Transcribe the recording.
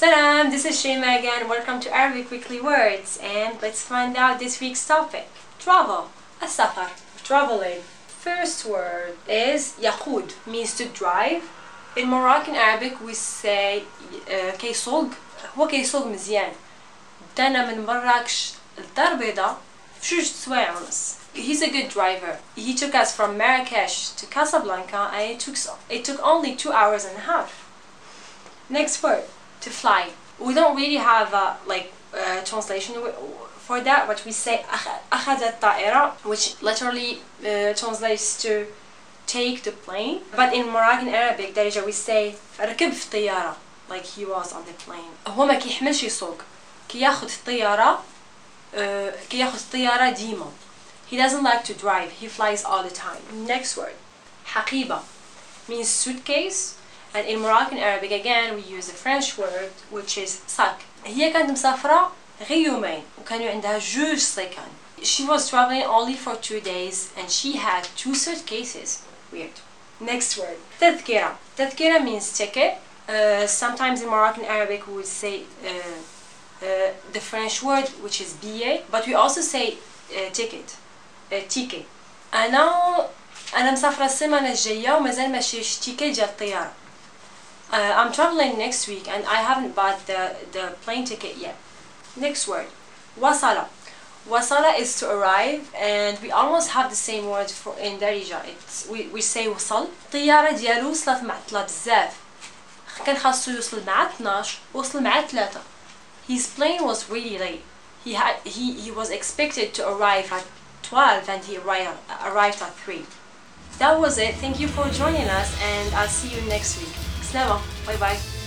Salam, this is Shema again. Welcome to Arabic Weekly Words and let's find out this week's topic. Travel. السفر. Traveling. First word is يقود means to drive. In Moroccan Arabic we say uh, كيسوق هو كيسوق مزيان. دانا من مراكش لدار بيضاء في جوج سوايع ونص. He's a good driver. He took us from Marrakesh to Casablanca and it took, it took only two hours and a half. Next word, to fly. We don't really have a like uh, translation for that, but we say أخذ الطائرة, which literally uh, translates to take the plane. But in Moroccan Arabic درجة we say ركب في الطيارة, like he was on the plane. هو ما كيحملش يسوق, كياخد الطيارة uh, كياخد الطيارة ديما. He doesn't like to drive, he flies all the time. Next word, حقيبة, means suitcase. And in Moroccan Arabic again we use a French word which is sac. هي كانت مسافرة غير يومين وكانوا عندها جوج سيكان. She was traveling only for two days and she had two suitcases. Weird. Next word, تذكرة. تذكرة means ticket. Uh, sometimes in Moroccan Arabic we would say uh, uh, the French word which is billet, but we also say uh, ticket. تيكي انا انا مسافره السيمانه الجايه ومازال ما شريتش تيكي ديال الطياره uh, I'm traveling next week and I haven't bought the, the plane ticket yet. Next word, wasala. Wasala is to arrive and we almost have the same word for in Darija. It's, we, we say وصل. الطيارة ديالو وصلت معطلة بزاف. كان خاصو يوصل مع 12 وصل مع 3. His plane was really late. He, had, he, he was expected to arrive at 12 and he arrived, arrived at 3. That was it. Thank you for joining us and I'll see you next week. 再见吧，拜拜。